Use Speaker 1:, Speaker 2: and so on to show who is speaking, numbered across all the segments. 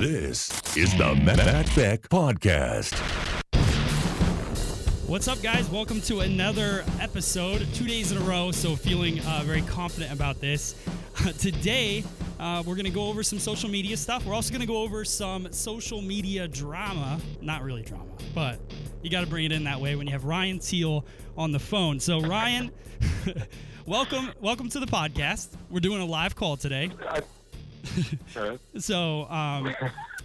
Speaker 1: This is the Matt Beck Podcast.
Speaker 2: What's up, guys? Welcome to another episode, two days in a row. So, feeling uh, very confident about this. today, uh, we're going to go over some social media stuff. We're also going to go over some social media drama. Not really drama, but you got to bring it in that way when you have Ryan Teal on the phone. So, Ryan, welcome, welcome to the podcast. We're doing a live call today. so, um,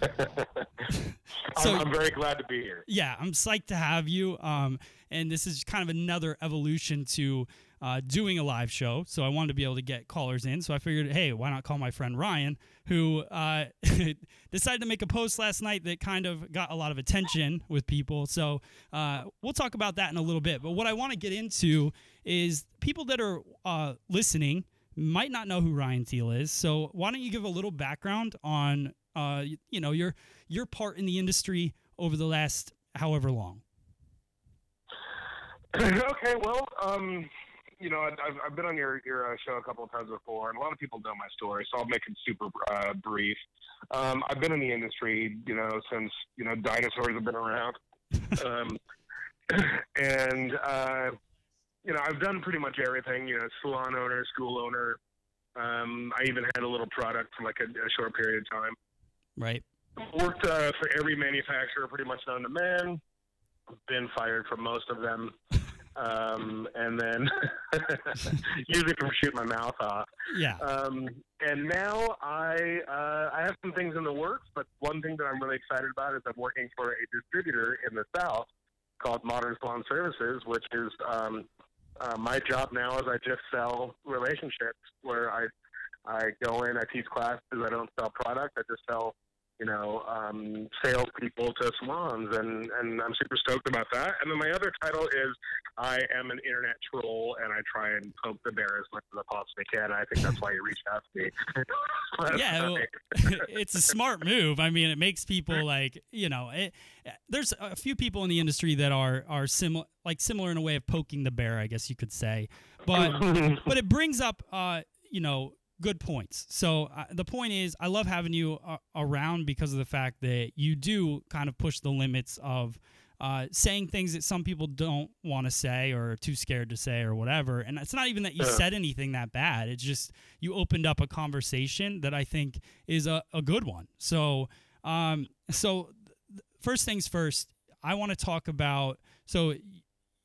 Speaker 3: so I'm, I'm, very glad to be here.
Speaker 2: Yeah, I'm psyched to have you. Um, and this is kind of another evolution to uh, doing a live show. So I wanted to be able to get callers in. So I figured, hey, why not call my friend Ryan, who uh, decided to make a post last night that kind of got a lot of attention with people. So uh, we'll talk about that in a little bit. But what I want to get into is people that are uh, listening might not know who Ryan Teal is. So why don't you give a little background on uh, you, you know your your part in the industry over the last however long?
Speaker 3: okay, well, um, you know, I've, I've been on your your uh, show a couple of times before, and a lot of people know my story, so I'll make it super uh, brief. Um, I've been in the industry, you know, since you know dinosaurs have been around, um, and uh, you know, I've done pretty much everything. You know, salon owner, school owner. Um, I even had a little product for like a, a short period of time.
Speaker 2: Right.
Speaker 3: Worked uh, for every manufacturer, pretty much known to man. Been fired from most of them, um, and then usually from shooting my mouth off.
Speaker 2: Yeah.
Speaker 3: Um, and now I uh, I have some things in the works, but one thing that I'm really excited about is I'm working for a distributor in the South called Modern Salon Services, which is um, uh, my job now is I just sell relationships where I I go in, I teach classes, I don't sell product, I just sell you know, um, salespeople to salons, and, and I'm super stoked about that. And then my other title is I am an internet troll, and I try and poke the bear as much as I possibly can. I think that's why you reached out to me.
Speaker 2: yeah, well, it's a smart move. I mean, it makes people like you know, it, there's a few people in the industry that are are similar, like similar in a way of poking the bear, I guess you could say. But but it brings up, uh, you know good points. So uh, the point is, I love having you uh, around because of the fact that you do kind of push the limits of uh, saying things that some people don't want to say or are too scared to say or whatever. And it's not even that you said anything that bad. It's just you opened up a conversation that I think is a, a good one. So, um, so first things first, I want to talk about so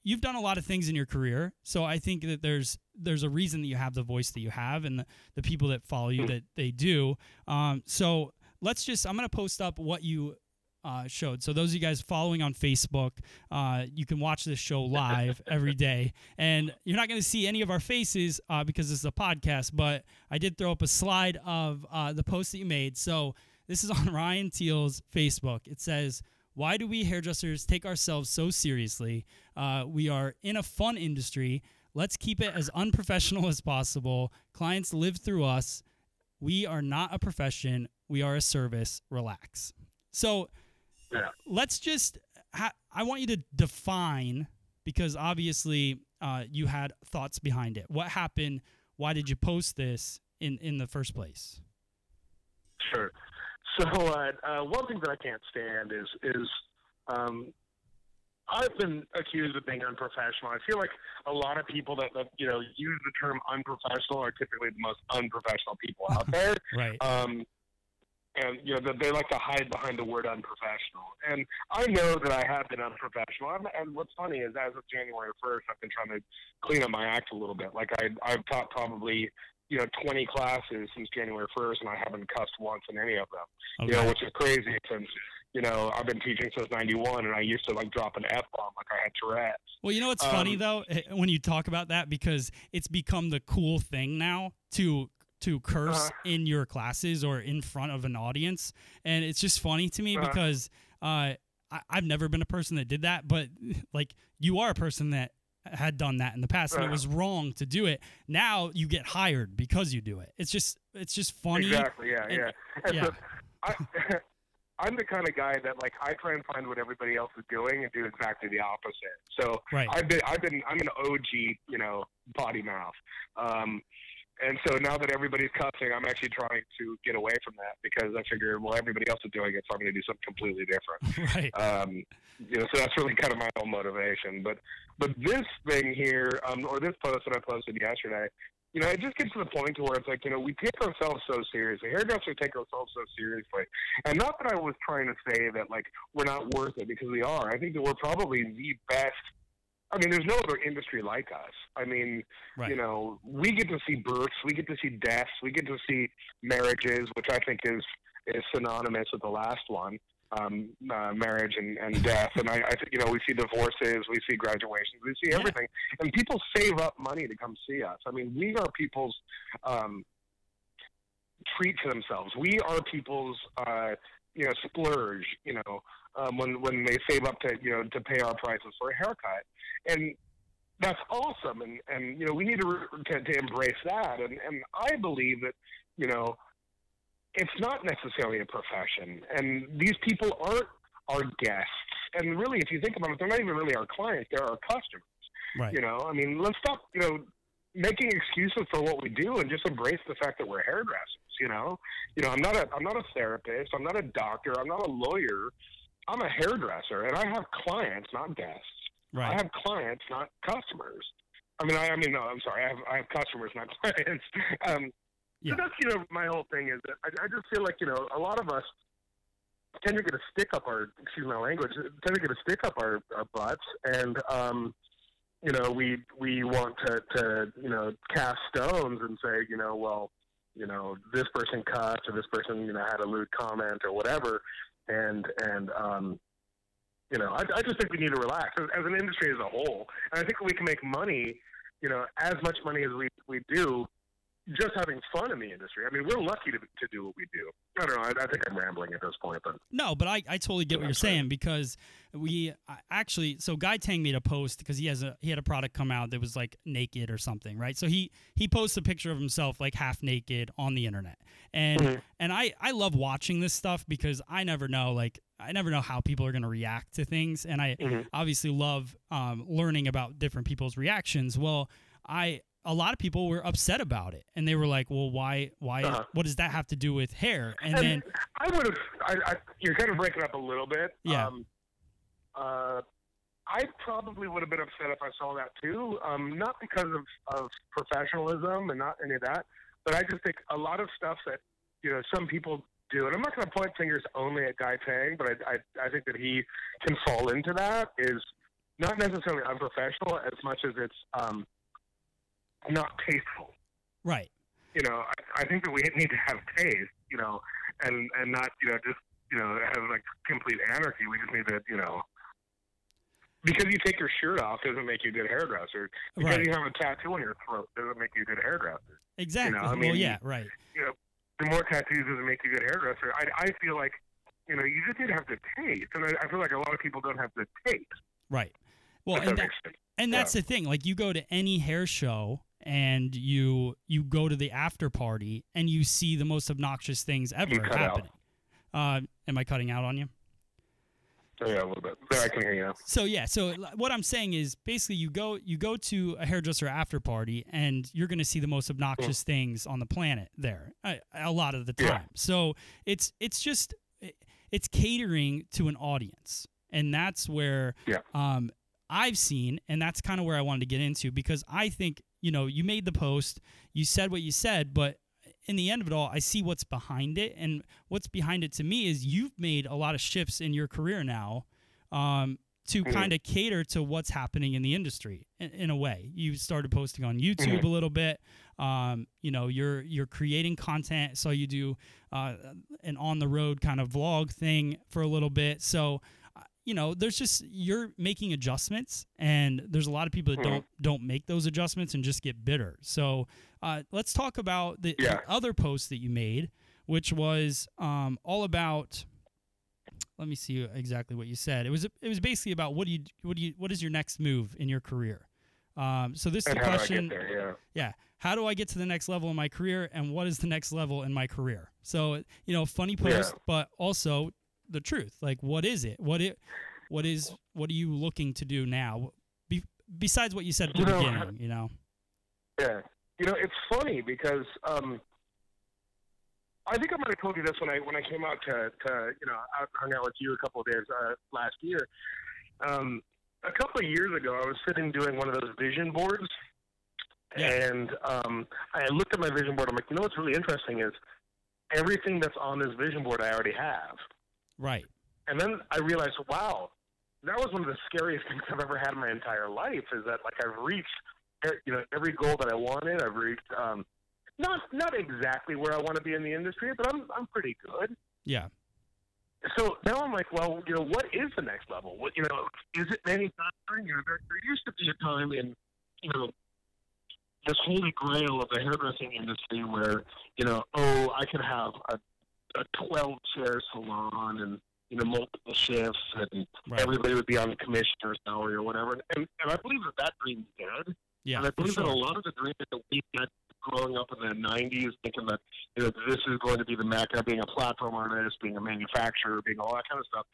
Speaker 2: you've done a lot of things in your career so i think that there's there's a reason that you have the voice that you have and the, the people that follow you that they do. Um, so let's just i'm going to post up what you uh, showed. So those of you guys following on facebook uh, you can watch this show live every day. And you're not going to see any of our faces uh, because this is a podcast but i did throw up a slide of uh, the post that you made. So this is on ryan teal's facebook. It says why do we hairdressers take ourselves so seriously? Uh, we are in a fun industry. Let's keep it as unprofessional as possible. Clients live through us. We are not a profession. We are a service. Relax. So yeah. let's just, ha- I want you to define, because obviously uh, you had thoughts behind it. What happened? Why did you post this in, in the first place?
Speaker 3: Sure. So uh, uh, one thing that I can't stand is is um, I've been accused of being unprofessional. I feel like a lot of people that, that you know use the term unprofessional are typically the most unprofessional people out there.
Speaker 2: right.
Speaker 3: Um, and you know they like to hide behind the word unprofessional. And I know that I have been unprofessional. I'm, and what's funny is, as of January 1st, I've been trying to clean up my act a little bit. Like I, I've taught probably you know 20 classes since January 1st, and I haven't cussed once in any of them. Okay. You know, which is crazy since you know I've been teaching since '91, and I used to like drop an f bomb like I had Tourette's.
Speaker 2: Well, you know what's um, funny though? Eh, when you talk about that because it's become the cool thing now to to curse uh, in your classes or in front of an audience, and it's just funny to me uh, because. Uh, I, I've never been a person that did that, but like you are a person that had done that in the past and it was wrong to do it. Now you get hired because you do it. It's just it's just funny
Speaker 3: exactly yeah and, yeah, and yeah. So I, I'm the kind of guy that like I try and find what everybody else is doing and do exactly the opposite. So
Speaker 2: right.
Speaker 3: I've been I've been I'm an OG you know potty mouth, um, and so now that everybody's cussing, I'm actually trying to get away from that because I figure, well, everybody else is doing it, so I'm going to do something completely different.
Speaker 2: right.
Speaker 3: Um, you know, so that's really kind of my own motivation. But but this thing here, um, or this post that I posted yesterday, you know, it just gets to the point to where it's like, you know, we take ourselves so seriously. Hairdressers take ourselves so seriously. And not that I was trying to say that, like, we're not worth it, because we are. I think that we're probably the best. I mean, there's no other industry like us. I mean,
Speaker 2: right.
Speaker 3: you know, we get to see births, we get to see deaths, we get to see marriages, which I think is is synonymous with the last one um, uh, marriage and, and death. And I, I think, you know, we see divorces, we see graduations, we see everything. And people save up money to come see us. I mean, we are people's um, treat to themselves. We are people's, uh, you know, splurge, you know, um, when, when they save up to, you know, to pay our prices for a haircut. And that's awesome. And, and you know, we need to, to, to embrace that. And, and I believe that, you know, it's not necessarily a profession, and these people aren't our guests. And really, if you think about it, they're not even really our clients; they're our customers.
Speaker 2: Right.
Speaker 3: You know, I mean, let's stop, you know, making excuses for what we do and just embrace the fact that we're hairdressers. You know, you know, I'm not a, I'm not a therapist, I'm not a doctor, I'm not a lawyer. I'm a hairdresser, and I have clients, not guests.
Speaker 2: Right.
Speaker 3: I have clients, not customers. I mean, I, I mean, no, I'm sorry. I have, I have customers, not clients. Um,
Speaker 2: Yeah.
Speaker 3: that's you know my whole thing is that I, I just feel like you know a lot of us tend to get a stick up our excuse my language tend to get a stick up our, our butts and um you know we we want to to you know cast stones and say you know well you know this person cussed or this person you know had a lewd comment or whatever and and um you know I, I just think we need to relax as, as an industry as a whole and I think we can make money you know as much money as we we do just having fun in the industry. I mean, we're lucky to, to do what we do. I don't know. I, I think I'm rambling at this point, but
Speaker 2: No, but I, I totally get what you're saying because we actually so Guy Tang made a post because he has a he had a product come out that was like naked or something, right? So he he posts a picture of himself like half naked on the internet. And
Speaker 3: Mhm.
Speaker 2: and I I love watching this stuff because I never know like I never know how people are going to react to things and I
Speaker 3: Mhm.
Speaker 2: obviously love um, learning about different people's reactions. Well, I a lot of people were upset about it and they were like, "Well, why why
Speaker 3: Uh-huh.
Speaker 2: what does that have to do with hair?" And
Speaker 3: And
Speaker 2: then
Speaker 3: I would have. You're kind of breaking up a little bit.
Speaker 2: Yeah.
Speaker 3: Um, uh, I probably would have been upset if I saw that too. Um, not because of, of professionalism and not any of that, but I just think a lot of stuff that you know some people do, and I'm not going to point fingers only at Guy Tang, but I, I I think that he can fall into that is not necessarily unprofessional as much as it's um, not tasteful
Speaker 2: right.
Speaker 3: you know, I, I think that we need to have taste, you know, and and not you know just you know have like complete anarchy. We just need to you know. Because you take your shirt off doesn't make you a good hairdresser. Because
Speaker 2: Right.
Speaker 3: you have a tattoo on your throat doesn't make you a good hairdresser.
Speaker 2: Exactly.
Speaker 3: I
Speaker 2: well,
Speaker 3: mean-
Speaker 2: yeah, right.
Speaker 3: You know, the more tattoos doesn't make you a good hairdresser. I, I feel like, you know, you just need to have the taste, and I, I feel like a lot of people don't have the taste.
Speaker 2: Right. Well, and
Speaker 3: that
Speaker 2: that,
Speaker 3: makes sense.
Speaker 2: and that's the thing. Like you go to any hair show and you you go to the after party and you see the most obnoxious things ever happening. Uh, am I cutting out on you?
Speaker 3: So, yeah, a little bit. There, I can hear you. now.
Speaker 2: So yeah, so what I'm saying is basically you go you go to a hairdresser after party and you're going to see the most obnoxious things on the planet there a, a lot of the time.
Speaker 3: Yeah.
Speaker 2: So it's it's just it's catering to an audience, and that's where
Speaker 3: Yeah.
Speaker 2: um, I've seen, and that's kind of where I wanted to get into because I think you know you made the post, you said what you said, but in the end of it all, I see what's behind it, and what's behind it to me is you've made a lot of shifts in your career now um, to
Speaker 3: Mhm.
Speaker 2: kind of cater to what's happening in the industry in, in a way. You started posting on YouTube a little bit. Um, you know, you're you're creating content, so you do uh, an on the road kind of vlog thing for a little bit. So, you know, there's just you're making adjustments, and there's a lot of people that
Speaker 3: Mhm.
Speaker 2: don't don't make those adjustments and just get bitter. So, uh, let's talk about the, the other post that you made, which was um, all about let me see exactly what you said. It was it was basically about what do you what do you what is your next move in your career. Um, so this is the question.
Speaker 3: there? Yeah.
Speaker 2: Yeah, how do I get to the next level in my career, and what is the next level in my career? So you know, funny post,
Speaker 3: Yeah.
Speaker 2: but also the truth. Like, what is it? What it? What is? What are you looking to do now? Be, besides what you said at the
Speaker 3: You know,
Speaker 2: beginning, you know.
Speaker 3: Yeah. you know, it's funny because um, I think I might have told you this when I when I came out to, to you know I hung out with you a couple of days uh, last year. Um, a couple of years ago, I was sitting doing one of those vision boards,
Speaker 2: Yeah.
Speaker 3: and um, I looked at my vision board. I'm like, you know what's really interesting is everything that's on this vision board I already have.
Speaker 2: Right.
Speaker 3: And then I realized, wow, that was one of the scariest things I've ever had in my entire life. Is that like I've reached, you know, every goal that I wanted. I've reached, um, not not exactly where I want to be in the industry, but I'm I'm pretty good.
Speaker 2: Yeah.
Speaker 3: So now I'm like, well, you know, what is the next level? What you know, is it manufacturing? You know, there, there used to be a time in, you know, this holy grail of the hairdressing industry where, you know, oh, I could have a, a 12 chair salon and you know multiple shifts and
Speaker 2: Right.
Speaker 3: everybody would be on commissioner salary or whatever. And, and I believe that that dream's dead.
Speaker 2: Yeah.
Speaker 3: and I believe that a lot of the dreams that we had growing up in the '90s, thinking that you know this is going to be the mecca, uh, being a platform artist, being a manufacturer, being all that kind of stuff.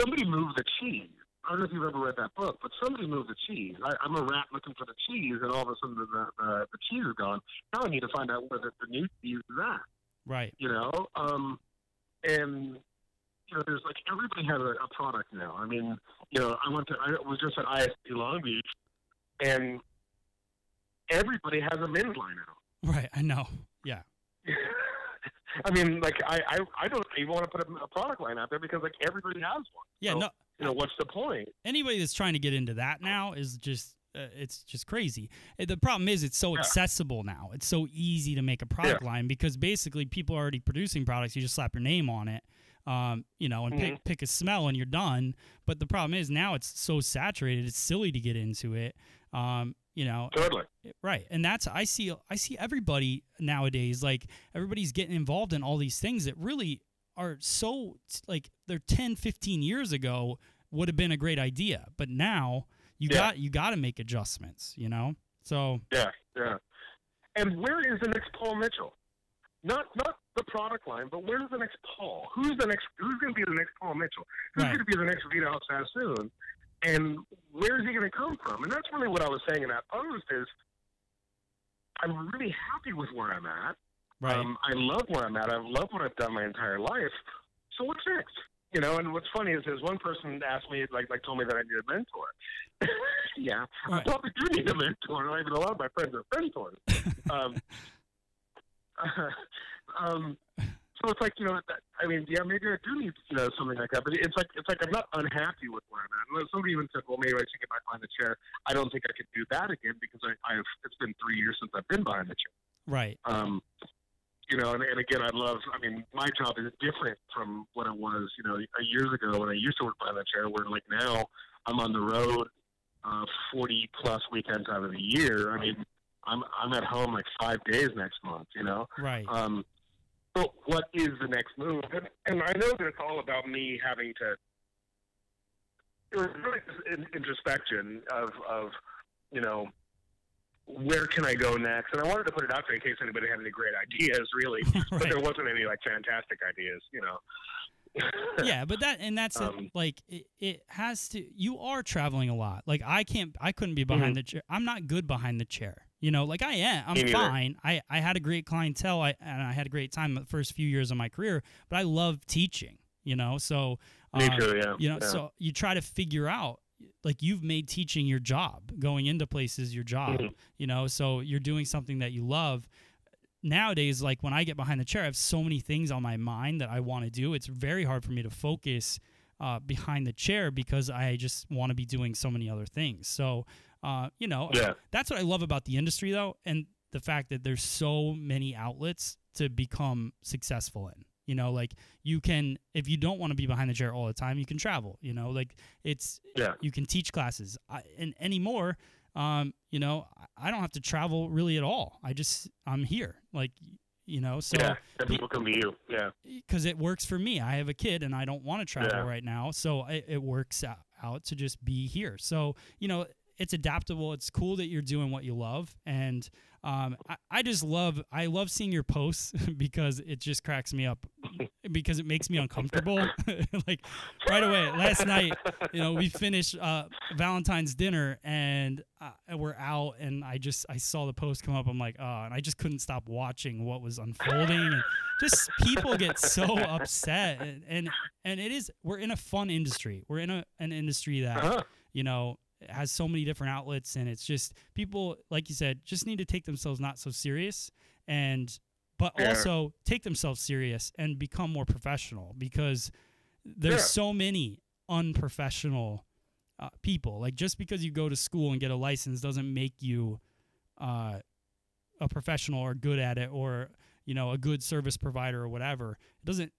Speaker 3: Somebody moved the cheese. I don't know if you've ever read that book, but somebody moved the cheese. I, I'm a rat looking for the cheese, and all of a sudden the, the, the, the cheese is gone. Now I need to find out where the, the new cheese is at
Speaker 2: Right.
Speaker 3: you know um and you know there's like everybody has a, a product now i mean you know i went to i was just at ISSE long beach and everybody has a men's line now
Speaker 2: Right. I know. Yeah.
Speaker 3: i mean like i i, I don't even want to put a, a product line out there because like everybody has one
Speaker 2: Yeah.
Speaker 3: So,
Speaker 2: No.
Speaker 3: you know what's the point
Speaker 2: Anybody that's trying to get into that now is just. Uh, it's just crazy. Uh, The problem is it's so
Speaker 3: Yeah.
Speaker 2: accessible now. It's so easy to make a product line because basically people are already producing products. You just slap your name on it, um, you know, and
Speaker 3: Mm-hmm.
Speaker 2: pick pick a smell and you're done. But the problem is now it's so saturated. It's silly to get into it. Um, you know,
Speaker 3: totally
Speaker 2: Right. And that's I see I see everybody nowadays like everybody's getting involved in all these things that really are so like they're 10 15 years ago would have been a great idea, but now you
Speaker 3: Yeah.
Speaker 2: got you got to make adjustments, you know? So,
Speaker 3: yeah yeah and where is the next paul mitchell not not the product line, but where's the next Paul? Who's the next? Who's going to be the next Paul Mitchell? Who's
Speaker 2: Right.
Speaker 3: going to be the next Vidal Sassoon? And where is he going to come from? And that's really what I was saying in that post is I'm really happy with where I'm at.
Speaker 2: right.
Speaker 3: Um, I love where I'm at. I love what I've done my entire life. So what's next? You know, and what's funny is, is one person asked me, like, like told me that I need a mentor. yeah,
Speaker 2: Right.
Speaker 3: I probably do need a mentor. Not even a lot of my friends are mentors. um, um, so it's like you know, that, I mean, yeah, maybe I do need you know something like that. But it's like it's like I'm not unhappy with where I'm at. And somebody even said, well, maybe I should get back behind the chair. I don't think I could do that again because I, I've it's been three years since I've been behind the chair.
Speaker 2: right.
Speaker 3: Um, you know, and, and again, I love. I mean, my job is different from what it was, you know, years ago when I used to work behind the chair. Where like now, I'm on the road, uh, 40 plus weekends out of the year. I mean, I'm I'm at home like five days next month. You know,
Speaker 2: Right.
Speaker 3: um, but what is the next move? And, and I know that it's all about me having to. It was really introspection of of you know where can I go next? And I wanted to put it out there in case anybody had any great ideas, really. But there wasn't any like fantastic ideas, you know.
Speaker 2: yeah, but that and that's it,
Speaker 3: Um,
Speaker 2: like it, it has to. You are traveling a lot. Like I can't. I couldn't be behind
Speaker 3: Mhm.
Speaker 2: the chair. I'm not good behind the chair. You know, like I am. I'm fine. I I had a great clientele. I and I had a great time the first few years of my career. But I love teaching. You know, so
Speaker 3: Me
Speaker 2: uh,
Speaker 3: too, yeah.
Speaker 2: you know
Speaker 3: yeah.
Speaker 2: so you try to figure out like you've made teaching your job going into places your job
Speaker 3: Mhm.
Speaker 2: you know? So you're doing something that you love. Nowadays like when i get behind the chair i have so many things on my mind that i want to do. It's very hard for me to focus uh, behind the chair because i just want to be doing so many other things. So uh, you know
Speaker 3: Yeah.
Speaker 2: that's what i love about the industry though and the fact that there's so many outlets to become successful in you know like you can if you don't want to be behind the chair all the time you can travel you know like it's
Speaker 3: Yeah.
Speaker 2: you can teach classes I, and anymore um you know I- don't have to travel really at all i just i'm here like you know so
Speaker 3: yeah. People come to you. Yeah.
Speaker 2: because it works for me i have a kid and i don't want to travel
Speaker 3: Yeah.
Speaker 2: right now so it, it works out, out to just be here so you know it's adaptable it's cool that you're doing what you love and um, I, I just love I love seeing your posts because it just cracks me up because it makes me uncomfortable. like right away, last night, you know, we finished uh, Valentine's dinner and uh, we're out, and I just I saw the post come up. I'm like, oh, and I just couldn't stop watching what was unfolding, and just people get so upset, and and, and it is we're in a fun industry. We're in a an industry that
Speaker 3: Uh-huh.
Speaker 2: you know has so many different outlets and it's just people like you said just need to take themselves not so serious and but
Speaker 3: Yeah.
Speaker 2: also take themselves serious and become more professional because there's
Speaker 3: Yeah.
Speaker 2: so many unprofessional uh, people like just because you go to school and get a license doesn't make you uh, a professional or good at it or you know a good service provider or whatever it doesn't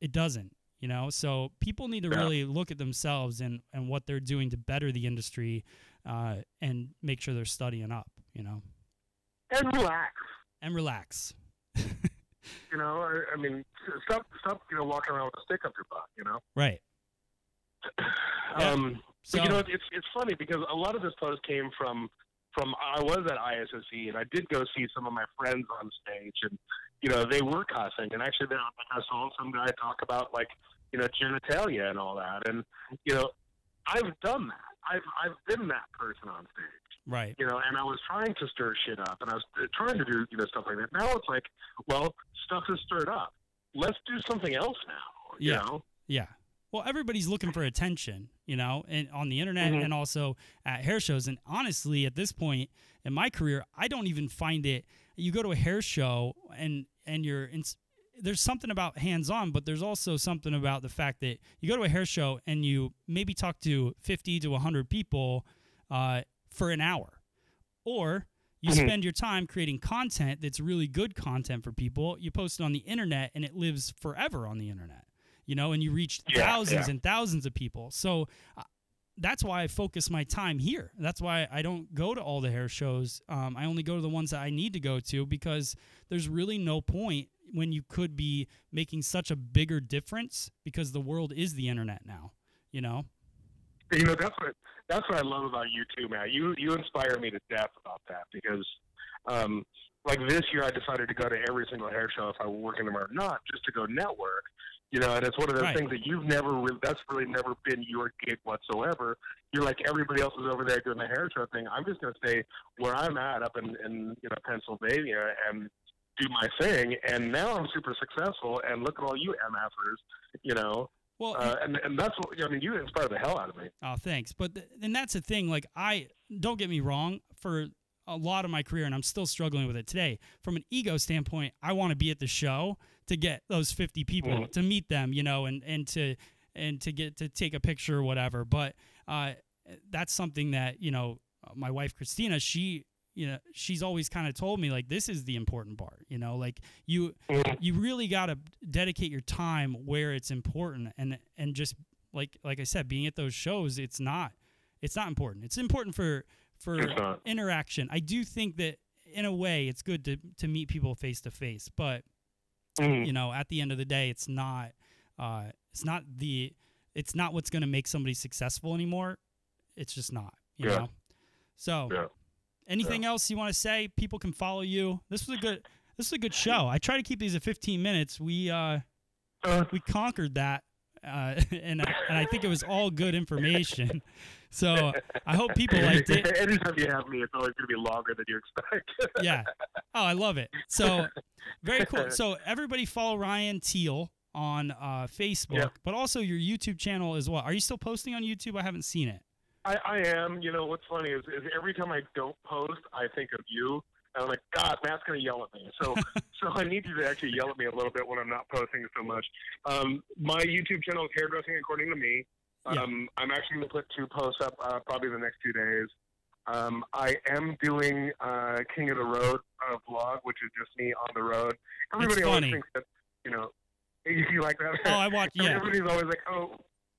Speaker 2: it doesn't you know so people need to
Speaker 3: Yeah.
Speaker 2: really look at themselves and and what they're doing to better the industry uh, and make sure they're studying up you know
Speaker 3: And relax.
Speaker 2: and relax
Speaker 3: You know, I, I mean, stop, stop, you know, walking around with a stick up your butt. You know.
Speaker 2: right Yeah.
Speaker 3: Um,
Speaker 2: so
Speaker 3: but you know, it's it's funny because a lot of this post came from from I was at ISSE and I did go see some of my friends on stage and you know they were cussing and actually then I saw some guy talk about like you know genitalia and all that and you know I've done that I've I've been that person on stage
Speaker 2: right
Speaker 3: you know and I was trying to stir shit up and I was uh, trying to do you know stuff like that now it's like well stuff is stirred up let's do something else now you
Speaker 2: Yeah.
Speaker 3: know
Speaker 2: Yeah. Well, everybody's looking for attention, you know, and on the internet
Speaker 3: Mhm.
Speaker 2: and also at hair shows. And honestly, at this point in my career, I don't even find it. You go to a hair show and and you're in, there's something about hands on, but there's also something about the fact that you go to a hair show and you maybe talk to 50 to 100 people uh, for an hour, or you
Speaker 3: Mhm.
Speaker 2: spend your time creating content that's really good content for people. You post it on the internet and it lives forever on the internet you know, and you reach
Speaker 3: Yeah,
Speaker 2: thousands
Speaker 3: yeah.
Speaker 2: and thousands of people. So uh, that's why I focus my time here. That's why I don't go to all the hair shows. Um, I only go to the ones that I need to go to because there's really no point when you could be making such a bigger difference because the world is the internet now, you know?
Speaker 3: You know, that's what that's what I love about you too, man. You you inspire me to death about that because, um, like this year, I decided to go to every single hair show if I were working them or not, just to go network. You know, and it's one of those
Speaker 2: Right.
Speaker 3: things that you've never really, that's really never been your gig whatsoever. You're like everybody else is over there doing the hair show thing. I'm just going to stay where I'm at up in, in you know Pennsylvania and do my thing. And now I'm super successful. And look at all you MFers, you know.
Speaker 2: Well,
Speaker 3: Uh, and and that's what I mean. You inspire the hell out of me.
Speaker 2: Oh, thanks. But th- and that's the thing. Like I don't get me wrong. For a lot of my career, and I'm still struggling with it today. From an ego standpoint, I want to be at the show to get those 50 people
Speaker 3: Mhm.
Speaker 2: to meet them, you know, and and to and to get to take a picture or whatever. But uh, that's something that you know, my wife Christina, she you know she's always kind of told me like this is the important part you know like you
Speaker 3: Mhm.
Speaker 2: you really got to dedicate your time where it's important and and just like like I said being at those shows it's not it's not important it's important for for interaction I do think that in a way it's good to to meet people face to face but
Speaker 3: Mhm.
Speaker 2: you know at the end of the day it's not uh it's not the it's not what's going to make somebody successful anymore it's just not you
Speaker 3: Yeah.
Speaker 2: know so
Speaker 3: Yeah.
Speaker 2: Anything else you want to say people can follow you this was a good this was a good show i try to keep these at 15 minutes we uh
Speaker 3: Uh,
Speaker 2: we conquered that uh and and i think it was all good information so i hope people liked it
Speaker 3: Anytime you have me, it's always going to be longer than you expect.
Speaker 2: yeah. Oh, I love it. So very cool. So everybody follow Ryan Teal on uh, Facebook,
Speaker 3: Yeah.
Speaker 2: but also your YouTube channel as well. Are you still posting on YouTube? I haven't seen it.
Speaker 3: I, I am. You know, what's funny is, is every time I don't post, I think of you. And I'm like, God, Matt's going to yell at me. So, so I need you to actually yell at me a little bit when I'm not posting so much. Um, my YouTube channel is hairdressing according to me.
Speaker 2: Yeah.
Speaker 3: Um, I'm actually going to put two posts up uh, probably the next two days. Um, I am doing uh, King of the Road uh, vlog, which is just me on the road. Everybody always thinks that, you know, you like that?
Speaker 2: Oh, I watch. Yeah.
Speaker 3: Everybody's always like, oh,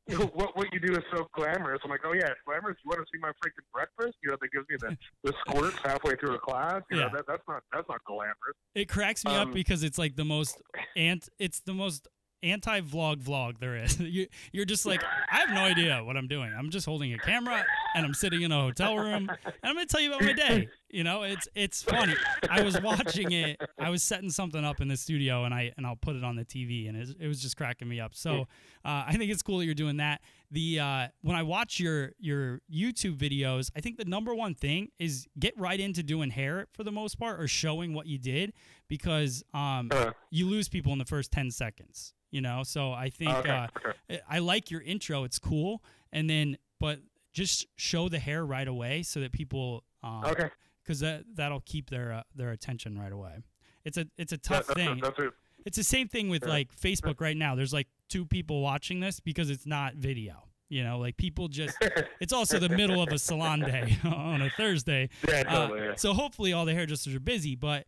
Speaker 3: what what you do is so glamorous. I'm like, oh yeah, it's glamorous. You want to see my freaking breakfast? You know, that gives me the, the squirts halfway through a class. You
Speaker 2: Yeah.
Speaker 3: know, that, that's not that's not glamorous.
Speaker 2: It cracks me up
Speaker 3: Um,
Speaker 2: because it's like the most ant. It's the most anti-vlog vlog there is. you, you're just like, I have no idea what I'm doing. I'm just holding a camera and I'm sitting in a hotel room, and I'm gonna tell you about my day. You know, it's it's funny. I was watching it. I was setting something up in the studio, and I and I'll put it on the TV, and it, it was just cracking me up. So uh, I think it's cool that you're doing that. The uh, when I watch your your YouTube videos, I think the number one thing is get right into doing hair for the most part, or showing what you did, because um,
Speaker 3: Uh,
Speaker 2: you lose people in the first 10 seconds you know so i think
Speaker 3: okay,
Speaker 2: uh,
Speaker 3: okay.
Speaker 2: i like your intro it's cool and then but just show the hair right away so that people um
Speaker 3: Okay.
Speaker 2: because that that'll keep their uh, their attention right away it's a it's a tough
Speaker 3: that's,
Speaker 2: thing
Speaker 3: that's it.
Speaker 2: it's the same thing with
Speaker 3: Yeah.
Speaker 2: like facebook right now there's like two people watching this because it's not video you know like people just it's also the middle of a salon day on a thursday
Speaker 3: yeah,
Speaker 2: uh,
Speaker 3: totally. yeah.
Speaker 2: so hopefully all the hairdressers are busy, but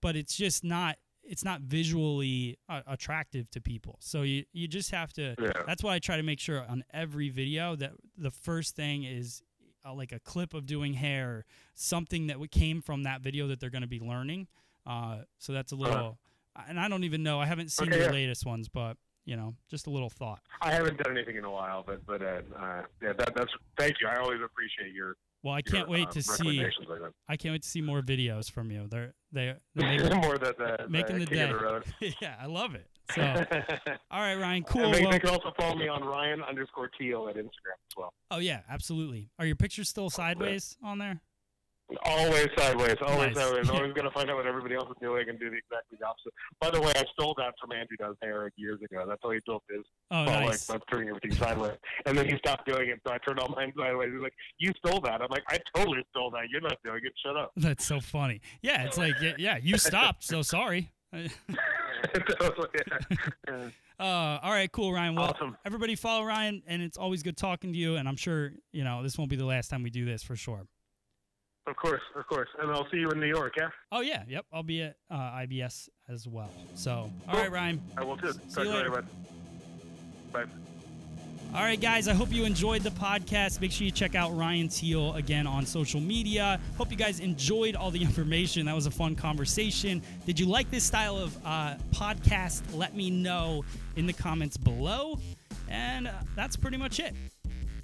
Speaker 2: but it's just not it's not visually uh, attractive to people. So you you just have to.
Speaker 3: Yeah.
Speaker 2: That's why I try to make sure on every video that the first thing is uh, like a clip of doing hair, something that came from that video that they're going to be learning. Uh, so that's a little. And I don't even know. I haven't seen
Speaker 3: Uh-huh. Okay,
Speaker 2: your
Speaker 3: yeah.
Speaker 2: latest ones, but you know, just a little thought.
Speaker 3: I haven't done anything in a while, but but uh, uh, yeah, that, that's thank you. I always appreciate your.
Speaker 2: Well, I can't wait
Speaker 3: uh,
Speaker 2: to see.
Speaker 3: Like.
Speaker 2: I can't wait to see more videos from you. They're they they're making,
Speaker 3: More the, the,
Speaker 2: making the
Speaker 3: king
Speaker 2: day.
Speaker 3: the
Speaker 2: yeah, I love it. So. All right, Ryan. Cool.
Speaker 3: they,
Speaker 2: Well,
Speaker 3: they can also follow me on Ryan underscore Teal at Instagram as well.
Speaker 2: oh yeah, absolutely. Are your pictures still sideways on there?
Speaker 3: Always sideways, always
Speaker 2: Nice.
Speaker 3: sideways. Always going to find out what everybody else is doing and do the exactly the opposite. By the way, I stole that from Andrew Does Hair years ago. That's how he built his.
Speaker 2: Oh, nice.
Speaker 3: like, by turning everything sideways. And then he stopped doing it, so I turned all mine sideways. He's like, "You stole that." I'm like, "I totally stole that. You're not doing it. Shut up."
Speaker 2: That's so funny. Yeah, it's like yeah, yeah you stopped. So sorry. Uh, all right, cool, Ryan. Well,
Speaker 3: Awesome.
Speaker 2: everybody follow Ryan, and it's always good talking to you. And I'm sure you know this won't be the last time we do this for sure.
Speaker 3: Of course, of course. And I'll see you in New York. Yeah,
Speaker 2: Oh yeah, yep. I'll be at uh, IBS as well. So all right, Ryan.
Speaker 3: I will too.
Speaker 2: See
Speaker 3: Talk
Speaker 2: you later.
Speaker 3: bud. Bye.
Speaker 2: All right, guys, I hope you enjoyed the podcast. Make sure you check out Ryan Teal again on social media. Hope you guys enjoyed all the information. That was a fun conversation. Did you like this style of uh, podcast? Let me know in the comments below. And uh, that's pretty much it.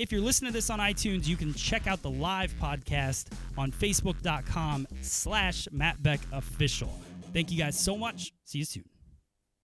Speaker 2: If you're listening to this on iTunes, you can check out the live podcast on facebook.com slash Matt Beck official. Thank you guys so much. See you soon.